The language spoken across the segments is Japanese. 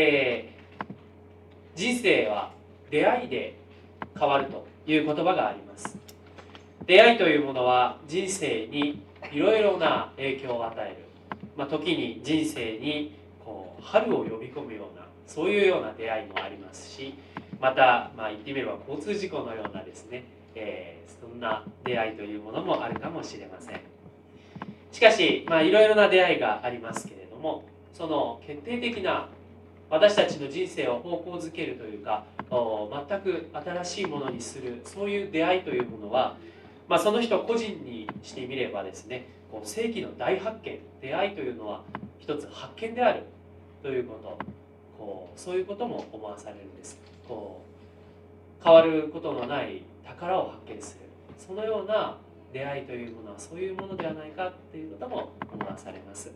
えー、人生は出会いで変わるという言葉があります。出会いというものは人生にいろいろな影響を与える、まあ、時に人生にこう春を呼び込むようなそういうような出会いもありますしまた、まあ、言ってみれば交通事故のようなですね、えー、そんな出会いというものもあるかもしれません。しかし、まあ、いろいろな出会いがありますけれどもその決定的な私たちの人生を方向づけるというか全く新しいものにするそういう出会いというものは、まあ、その人個人にしてみればですねこう世紀の大発見出会いというのは一つ発見であるということこうそういうことも思わされるんです。こう変わることのない宝を発見する。そのような出会いというものはそういうものではないかということも思わされます。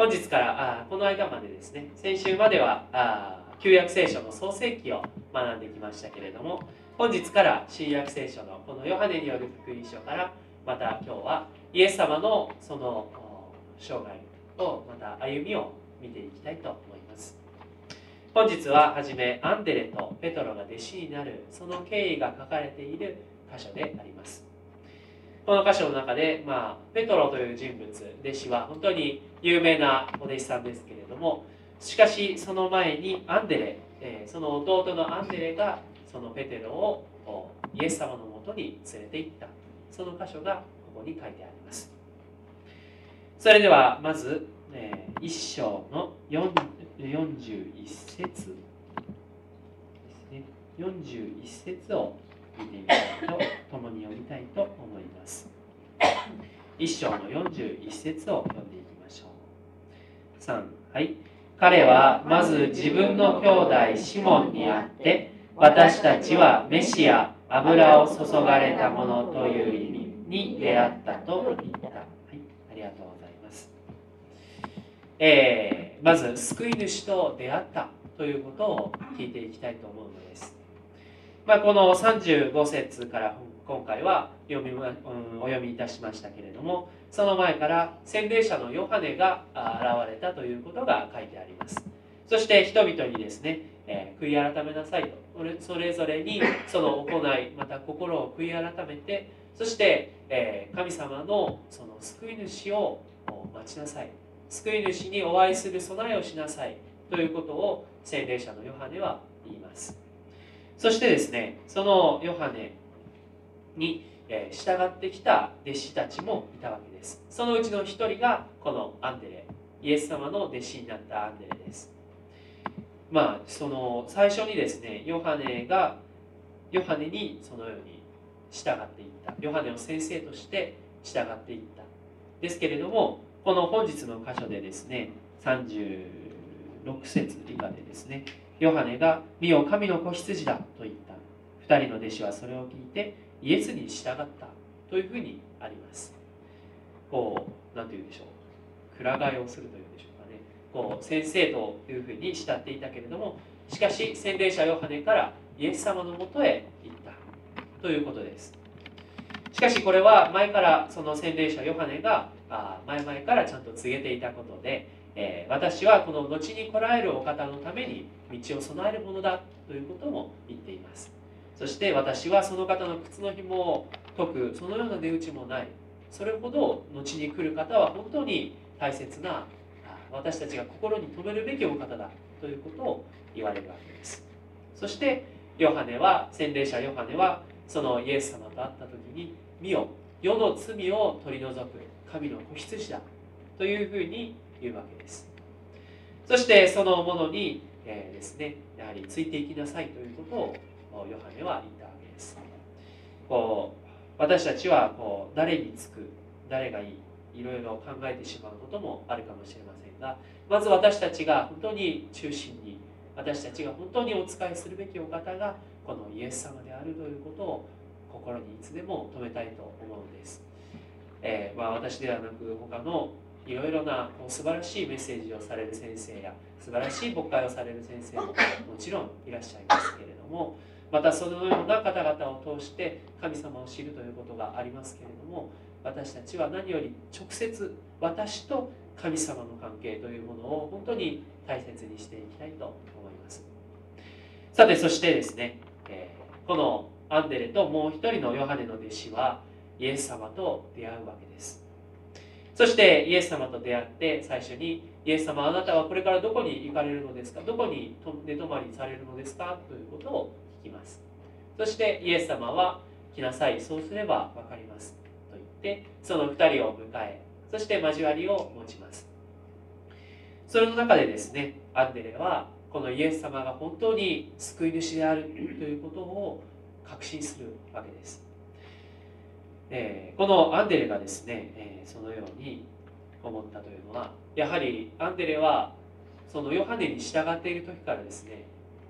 本日からあこの間までですね先週まではあ旧約聖書の創世記を学んできましたけれども本日から新約聖書のこのヨハネによる福音書からまた今日はイエス様のその生涯をまた歩みを見ていきたいと思います。本日ははじめアンデレとペトロが弟子になるその経緯が書かれている箇所であります。この箇所の中で、まあ、ペトロという人物弟子は本当に有名なお弟子さんですけれどもしかしその前にアンデレ、え、その弟のアンデレがそのペテロをイエス様のもとに連れて行った。その箇所がここに書いてあります。それではまず、えー、1章の41節ですね。41節を見てみたいと共に読みたいと思います。1章の41節を読んでいきましょう。3はい。彼はまず自分の兄弟シモンに会って私たちはメシア油を注がれたものという意味に出会ったと言った、はい、ありがとうございます、えー、まず救い主と出会ったということを聞いていきたいと思うのです。まあ、この35節から今回は読み、うん、お読みいたしましたけれどもその前から洗礼者のヨハネが現れたということが書いてあります。そして人々にですね、えー、悔い改めなさいと。それぞれにその行いまた心を悔い改めてそして、えー、神様のその救い主を待ちなさい。救い主にお会いする備えをしなさいということを洗礼者のヨハネは言います。そしてですねそのヨハネに従ってきた弟子たちもいたわけです。そのうちの一人がこのアンデレイエス様の弟子になったアンデレです。まあその最初にですねヨハネがヨハネにそのように従っていった。ヨハネを先生として従っていった。ですけれどもこの本日の箇所でですね36節以下でですねヨハネが「見よ神の子羊だ」と言った。2人の弟子はそれを聞いてイエスに従ったというふうにあります。こう何て言うんでしょう。くら替えをするというんでしょうかね。こう先生というふうに慕っていたけれどもしかし洗礼者ヨハネからイエス様のもとへ行ったということです。しかしこれは前からその洗礼者ヨハネが前々からちゃんと告げていたことでえー、私はこの後に来られるお方のために道を備えるものだということも言っています。そして私はその方の靴の紐を解くそのような値打ちもない。それほど後に来る方は本当に大切な私たちが心に留めるべきお方だということを言われるわけです。そしてヨハネは洗礼者ヨハネはそのイエス様と会った時に「見よ世の罪を取り除く神の子羊だ」というふうにいうわけです。そしてそのものに、えー、ですねやはりついていきなさいということをヨハネは言ったわけです。こう私たちはこう誰につく誰がいいいろいろ考えてしまうこともあるかもしれませんがまず私たちが本当に中心に私たちが本当にお仕えするべきお方がこのイエス様であるということを心にいつでも留めたいと思うんです、えー、まあ、私ではなく他のいろいろな素晴らしいメッセージをされる先生や素晴らしい牧会をされる先生ももちろんいらっしゃいますけれどもまたそのような方々を通して神様を知るということがありますけれども私たちは何より直接私と神様の関係というものを本当に大切にしていきたいと思います。さてそしてですね、え、このアンデレともう一人のヨハネの弟子はイエス様と出会うわけです。そしてイエス様と出会って最初にイエス様あなたはこれからどこに行かれるのですか？どこに寝泊まりされるのですか？ということを聞きます。そしてイエス様は来なさい。そうすれば分かります。と言ってその2人を迎えそして交わりを持ちます。それの中でですねアンデレはこのイエス様が本当に救い主であるということを確信するわけです、えー、このアンデレがですね、えー、そのように思ったというのはやはりアンデレはそのヨハネに従っている時からですね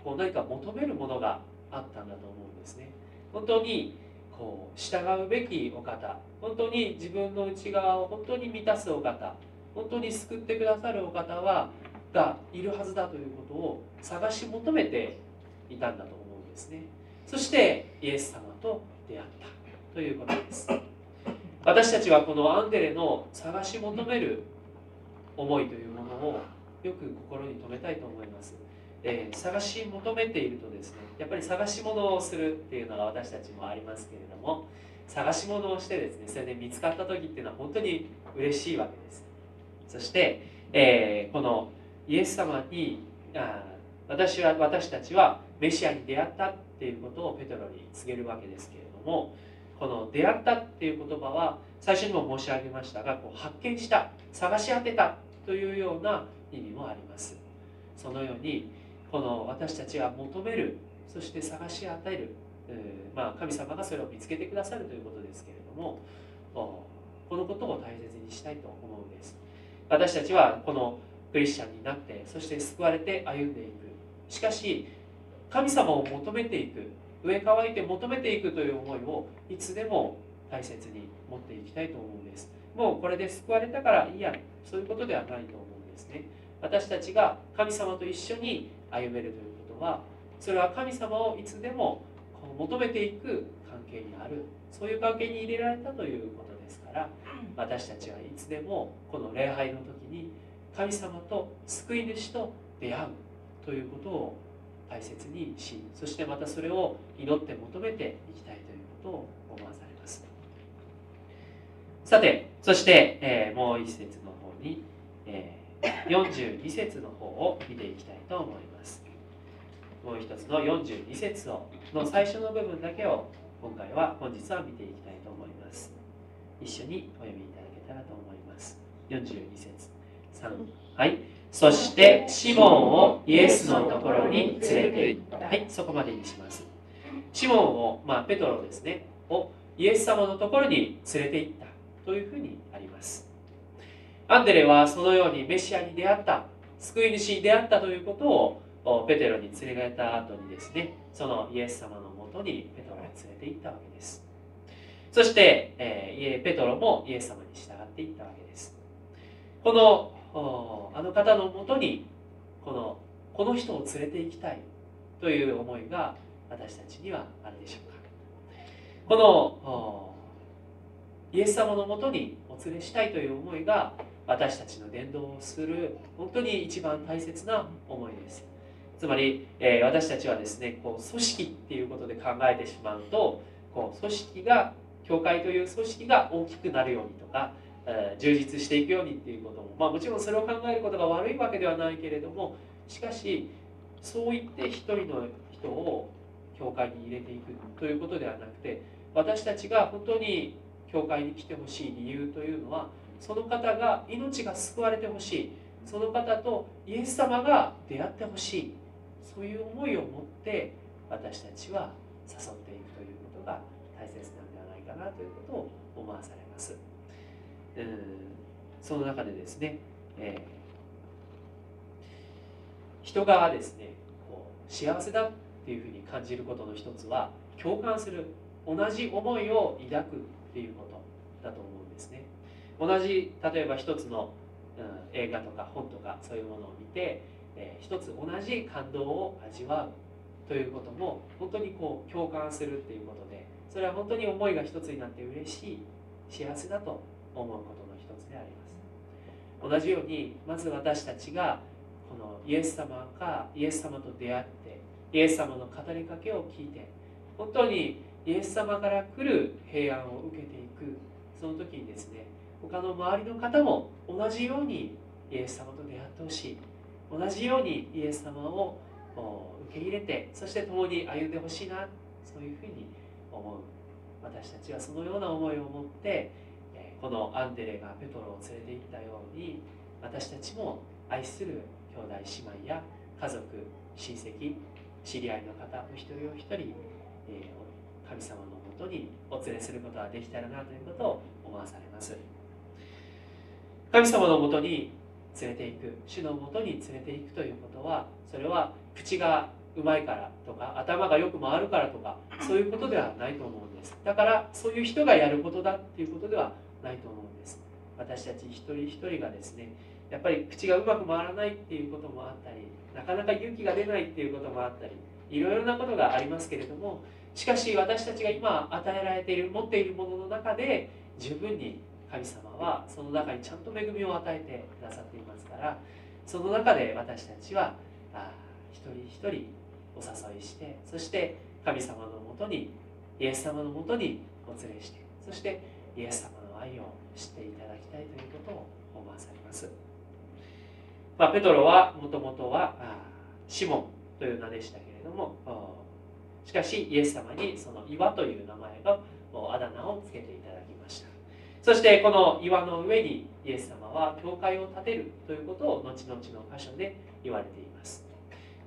こう何か求めるものがあったんだと思うんですね。本当にこう従うべきお方本当に自分の内側を本当に満たすお方本当に救ってくださるお方はがいるはずだということを探し求めていたんだと思うんですね。そしてイエス様と出会った。ということです。私たちはこのアンデレの探し求める思いというものをよく心に留めたいと思います、えー、探し求めているとですねやっぱり探し物をするっていうのが私たちもありますけれども探し物をしてですねそれで見つかった時っていうのは本当に嬉しいわけです。そして、えー、このイエス様にあ私は私たちはメシアに出会ったっていうことをペトロに告げるわけですけれどもこの出会ったっていう言葉は最初にも申し上げましたがこう発見した探し当てたというような意味もあります。そのようにこの私たちは求めるそして探し与える、えー、まあ、神様がそれを見つけてくださるということですけれどもこのことを大切にしたいと思うんです。私たちはこのクリスチャンになってそして救われて歩んでいく。しかし神様を求めていく。上乾いて求めていくという思いをいつでも大切に持っていきたいと思うんです。もうこれで救われたからいいやそういうことではないと思うんですね。私たちが神様と一緒に歩めるということはそれは神様をいつでも求めていく関係にある。そういう関係に入れられたということですから私たちはいつでもこの礼拝の時に神様と救い主と出会うということを大切にしそしてまたそれを祈って求めていきたいということを思わされます。さてそして、えー、もう一節の方に、えー、42節の方を見ていきたいと思います。もう一つの42節をの最初の部分だけを今回は本日は見ていきたいと思います。一緒にお読みいただけたらと思います。42節。3はい。そしてシモンをイエスのところに連れて行った。はいそこまでにします。シモンを、まあ、ペトロですね。をイエス様のところに連れて行った。というふうにあります。アンデレはそのようにメシアに出会った。救い主に出会ったということをペテロに連れられた後にですねそのイエス様のもとにペトロを連れて行ったわけです。そして、えー、ペトロもイエス様に従っていったわけです。このあの方のもとにこのこの人を連れて行きたいという思いが私たちにはあるでしょうか。このイエス様のもとにお連れしたいという思いが私たちの伝道をする本当に一番大切な思いです。つまり、えー、私たちはですねこう組織っていうことで考えてしまうとこう組織が教会という組織が大きくなるようにとかえ充実していくようにっていうことも、まあ、もちろんそれを考えることが悪いわけではないけれどもしかしそう言って一人の人を教会に入れていくということではなくて私たちが本当に教会に来てほしい理由というのはその方が命が救われてほしい。その方とイエス様が出会ってほしい。そういう思いを持って私たちは誘っていくということが大切なんではないかなということを思わされます。うん、その中でですね、えー、人がですねこう幸せだっていうふうに感じることの一つは共感する同じ思いを抱くっていうことだと思うんですね。同じ例えば一つの、うん、映画とか本とかそういうものを見て、えー、一つ同じ感動を味わうということも本当にこう共感するっていうことでそれは本当に思いが一つになって嬉しい幸せだと思うことの一つであります。同じようにまず私たちがこのイエス様かイエス様と出会ってイエス様の語りかけを聞いて本当にイエス様から来る平安を受けていくその時にですね他の周りの方も同じようにイエス様と出会ってほしい。同じようにイエス様を受け入れてそして共に歩んでほしいなそういうふうに思う。私たちはそのような思いを持ってこのアンデレがペトロを連れて行ったように私たちも愛する兄弟姉妹や家族親戚知り合いの方お一人お一人え神様のもとにお連れすることができたらなということを思わされます。神様のもとに連れていく主のもとに連れていくということはそれは口がうまいからとか頭がよく回るからとかそういうことではないと思うんです。だからそういう人がやることだっていうことではないと思うんです。私たち一人一人がですねやっぱり口がうまく回らないっていうこともあったりなかなか勇気が出ないっていうこともあったりいろいろなことがありますけれどもしかし私たちが今与えられている持っているものの中で十分に神様はその中にちゃんと恵みを与えてくださっていますからその中で私たちはあ一人一人お誘いしてそして神様のもとにイエス様のもとにお連れしてそしてイエス様愛を知っていただきたいということを思わされます、まあ、ペトロはもともとはシモンという名でしたけれどもしかしイエス様にその岩という名前のあだ名をつけていただきました。そしてこの岩の上にイエス様は教会を建てるということを後々の箇所で言われています。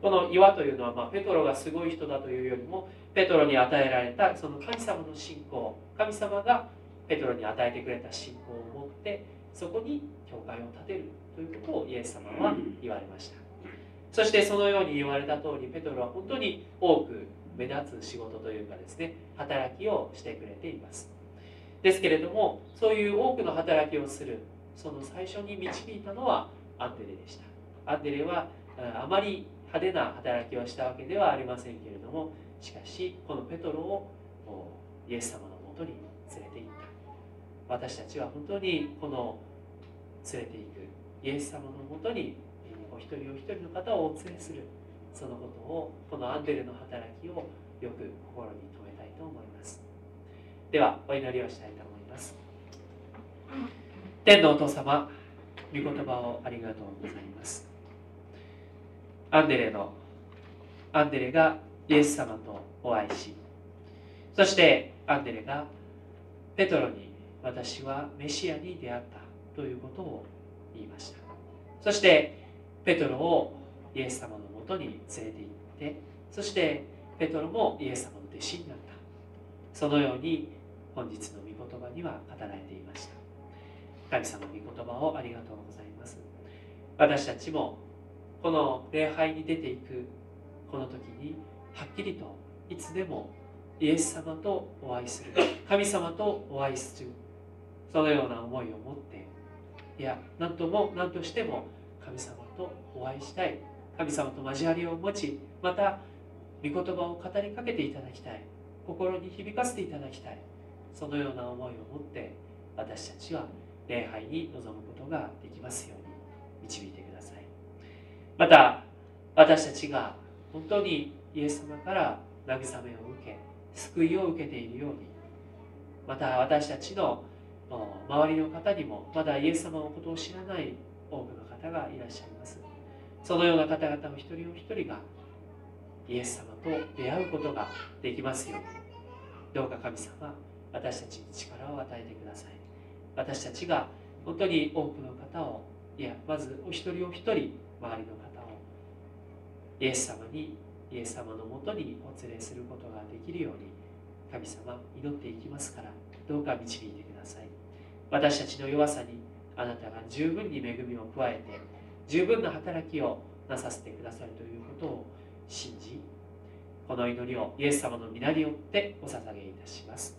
この岩というのは、ま、ペトロがすごい人だというよりもペトロに与えられたその神様の信仰神様がペトロに与えてくれた信仰を持ってそこに教会を建てるということをイエス様は言われました。そしてそのように言われた通りペトロは本当に多く目立つ仕事というかですね働きをしてくれています。ですけれどもそういう多くの働きをするその最初に導いたのはアンデレでした。アンデレはあまり派手な働きをしたわけではありませんけれどもしかしこのペトロをイエス様のもとに連れて行った。私たちは本当にこの連れていくイエス様のもとにお一人お一人の方をお連れするそのことをこのアンデルの働きをよく心に留めたいと思います。ではお祈りをしたいと思います。天のお父様御言葉をありがとうございます。アンデレのアンデレがイエス様とお会いしそしてアンデレがペトロに私はメシアに出会ったということを言いました。そしてペトロをイエス様のもとに連れて行ってそしてペトロもイエス様の弟子になった。そのように本日の御言葉には語られていました。神様の御言葉をありがとうございます。私たちもこの礼拝に出ていくこの時にはっきりといつでもイエス様とお会いする。神様とお会いする。そのような思いを持っていや何とも何としても神様とお会いしたい。神様と交わりを持ちまた御言葉を語りかけていただきたい。心に響かせていただきたい。そのような思いを持って私たちは礼拝に臨むことができますように導いてください。また私たちが本当にイエス様から慰めを受け救いを受けているようにまた私たちの周りの方にもまだイエス様のことを知らない多くの方がいらっしゃいます。そのような方々お一人お一人がイエス様と出会うことができますよ。うにどうか神様私たちに力を与えてください。私たちが本当に多くの方をいやまずお一人お一人周りの方をイエス様にイエス様のもとにお連れすることができるように神様祈っていきますからどうか導いてください。私たちの弱さにあなたが十分に恵みを加えて十分な働きをなさせてくださるということを信じこの祈りをイエス様の皆によってお捧げいたします。